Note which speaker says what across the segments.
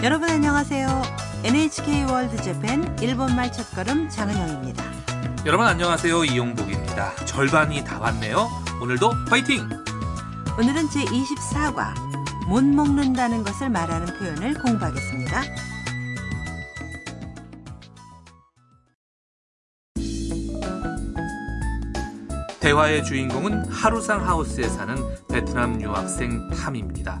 Speaker 1: 여러분 안녕하세요. NHK 월드 재팬 일본말 첫걸음 장은영입니다.
Speaker 2: 여러분 안녕하세요. 이용복입니다. 절반이 다 왔네요. 오늘도 파이팅!
Speaker 1: 오늘은 제24과 못 먹는다는 것을 말하는 표현을 공부하겠습니다.
Speaker 2: 대화의 주인공은 하루상 하우스에 사는 베트남 유학생 탐입니다.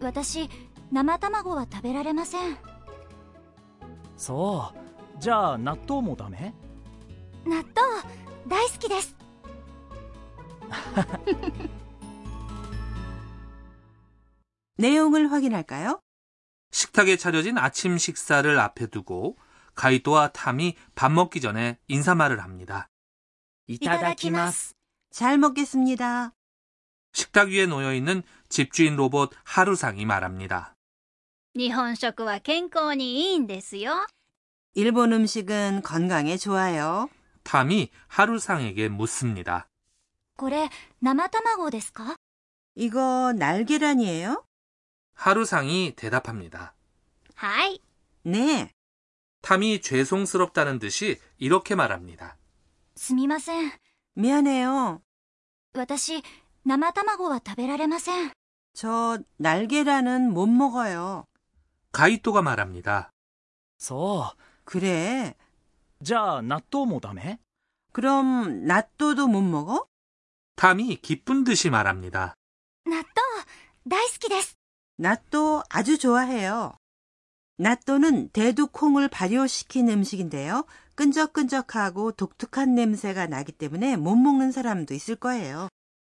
Speaker 3: 私生卵は食べられません
Speaker 4: そうじゃあ納豆もダメ
Speaker 3: 納豆大好きです
Speaker 1: 내용을 확인할까요?
Speaker 2: 식탁에 차려진 아침 식사를 앞에 두고 가이토와 탐이 밥 먹기 전에 인사말을 합니다.
Speaker 3: いただきます
Speaker 1: 잘 먹겠습니다.
Speaker 2: 식탁 위에 놓여 있는 집주인 로봇 하루상이 말합니다.
Speaker 1: 일본 음식은 건강에 좋아요.
Speaker 2: 탐이 하루상에게 묻습니다.
Speaker 1: 이거 날계란이에요?
Speaker 2: 하루상이 대답합니다.
Speaker 1: 네.
Speaker 2: 탐이 죄송스럽다는 듯이 이렇게 말합니다.
Speaker 1: 미안해요.
Speaker 3: 私生卵は食べられません
Speaker 1: 저 날계란은 못 먹어요.
Speaker 2: 가이토가 말합니다.
Speaker 4: そ
Speaker 1: 그래.
Speaker 4: うじゃあ納豆もダメ
Speaker 1: 그럼 낫또도 못 먹어?
Speaker 2: 탐이 기쁜 듯이 말합니다.
Speaker 3: 納豆大好きです
Speaker 1: 낫또 아주 좋아해요. 낫또는 대두콩을 발효시킨 음식인데요. 끈적끈적하고 독특한 냄새가 나기 때문에 못 먹는 사람도 있을 거예요.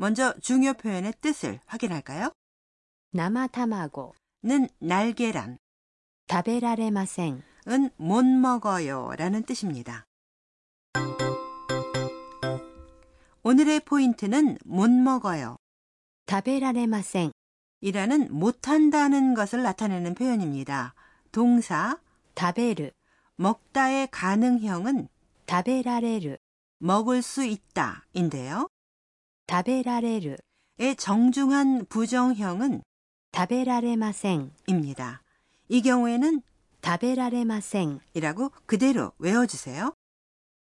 Speaker 1: 먼저 중요 표현의 뜻을 확인할까요? 나마타마고는 날계란,
Speaker 5: 다베라레마생
Speaker 1: 은 못 먹어요 라는 뜻입니다. 오늘의 포인트는 못 먹어요.
Speaker 5: 다베라레마생
Speaker 1: 이라는 못한다는 것을 나타내는 표현입니다. 동사
Speaker 5: 다베르
Speaker 1: 먹다의 가능형은
Speaker 5: 다베라레르
Speaker 1: 먹을 수 있다 인데요.
Speaker 5: 食べられる
Speaker 1: 의 정중한 부정형은
Speaker 5: 食べられません
Speaker 1: 입니다. 이 경우에는
Speaker 5: 食べられません
Speaker 1: 이라고 그대로 외워주세요.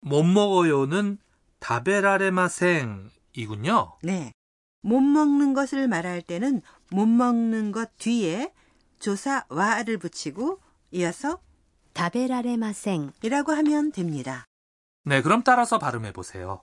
Speaker 2: 못 먹어요는 다베라레마생이군요.
Speaker 1: 네. 못 먹는 것을 말할 때는 못 먹는 것 뒤에 조사 와를 붙이고 이어서
Speaker 5: 食べられません
Speaker 1: 이라고 하면 됩니다.
Speaker 2: 네, 그럼 따라서 발음해 보세요.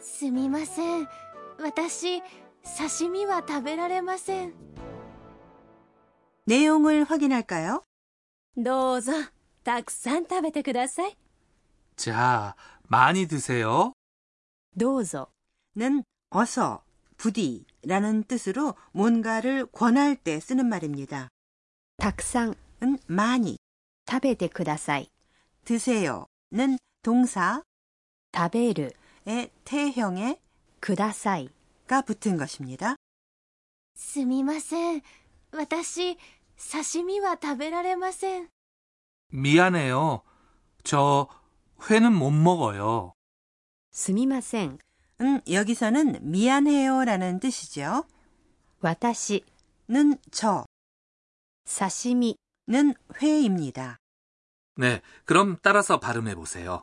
Speaker 3: すみません私刺身は食べられません
Speaker 1: 내용을 확인할까요?
Speaker 6: どうぞたくさん食べてください
Speaker 2: 자, 많이 드세요.
Speaker 5: どうぞ
Speaker 1: 는 어서, 부디라는 뜻으로 뭔가를 권할 때 쓰는 말입니다.
Speaker 5: たくさん
Speaker 1: 은 많이,
Speaker 5: 食べてください
Speaker 1: 드세요는 동사의
Speaker 5: 食べる
Speaker 1: 태형에
Speaker 5: ください
Speaker 1: 가 붙은 것입니다.
Speaker 3: すみません私刺身は食べられません
Speaker 2: 미안해요. 저 회는 못 먹어요.
Speaker 5: すみません
Speaker 1: 은 여기서는 미안해요라는 뜻이죠.
Speaker 5: 私
Speaker 1: 는 저,
Speaker 5: 刺身
Speaker 1: 는 회입니다.
Speaker 2: 네, 그럼 따라서 발음해 보세요.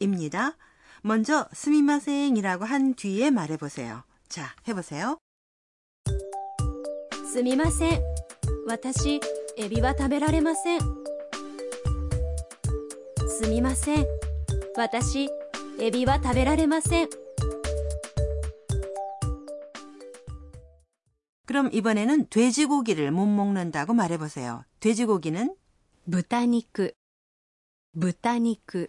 Speaker 1: 입니다. 먼저 스미마생이라고 한 뒤에 말해 보세요. 자, 해 보세요.
Speaker 6: すみません私エビは食べられませんすみません私エビは食べられません
Speaker 1: 그럼 이번에는 돼지고기를 못 먹는다고 말해 보세요. 돼지고기는
Speaker 5: 豚肉豚肉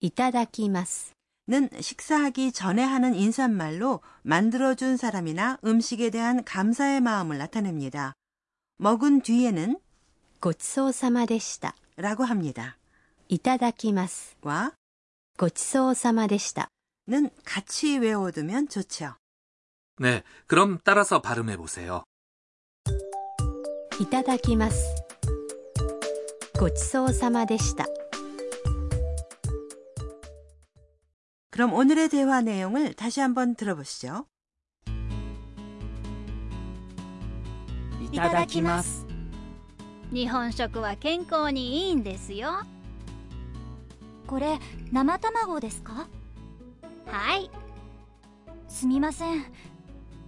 Speaker 5: 이타다키마스
Speaker 1: 는 식사하기 전에 하는 인사말로 만들어준 사람이나 음식에 대한 감사의 마음을 나타냅니다. 먹은 뒤에는
Speaker 5: 고치소사마데시다
Speaker 1: 라고 합니다.
Speaker 5: 이타다키마스
Speaker 1: 와
Speaker 5: 고치소사마데시다
Speaker 1: 는 같이 외워두면 좋죠.
Speaker 2: 네, 그럼 따라서 발음해 보세요.
Speaker 5: 이타다키마스 고치소사마데시다
Speaker 1: 그럼 오늘의 대화 내용을 다시 한번 들어보시죠.
Speaker 4: いただきます
Speaker 7: 日本食は健康にいいんですよ
Speaker 3: これ生卵ですか
Speaker 7: はい
Speaker 3: すみません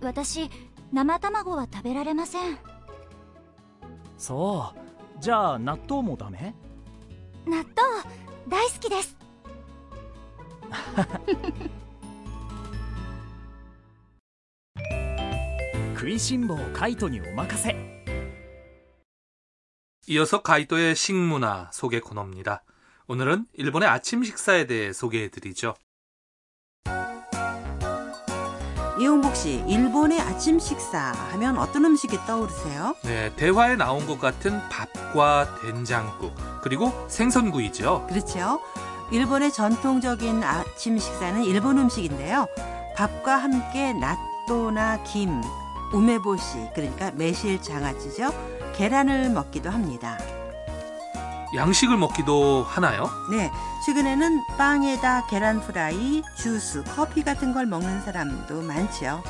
Speaker 3: 私生卵は食べられません
Speaker 4: そうじゃあ納豆もダメ
Speaker 3: 納豆大好きです
Speaker 4: 食いしん坊カイトにお任せ
Speaker 2: 이어서 가이도의 식문화 소개 코너입니다. 오늘은 일본의 아침 식사에 대해 소개해 드리죠.
Speaker 1: 이용복 씨, 일본의 아침 식사 하면 어떤 음식이 떠오르세요?
Speaker 2: 네, 대화에 나온 것 같은 밥과 된장국, 그리고 생선구이죠.
Speaker 1: 그렇죠. 일본의 전통적인 아침 식사는 일본 음식인데요. 밥과 함께 낫또나 김, 우메보시, 그러니까 매실 장아찌죠. 계란을 먹기도 합니다.
Speaker 2: 양식을 먹기도 하나요?
Speaker 1: 네, 최근에는 빵에다 계란 프라이, 주스, 커피 같은 걸 먹는 사람도 많죠.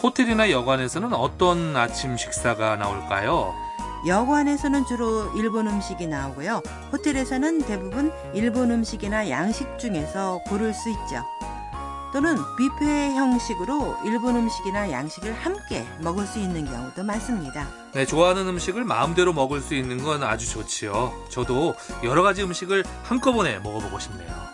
Speaker 2: 호텔이나 여관에서는 어떤 아침 식사가 나올까요?
Speaker 1: 여관에서는 주로 일본 음식이 나오고요. 호텔에서는 대부분 일본 음식이나 양식 중에서 고를 수 있죠. 또는 뷔페 형식으로 일본 음식이나 양식을 함께 먹을 수 있는 경우도 많습니다.
Speaker 2: 네, 좋아하는 음식을 마음대로 먹을 수 있는 건 아주 좋지요. 저도 여러 가지 음식을 한꺼번에 먹어보고 싶네요.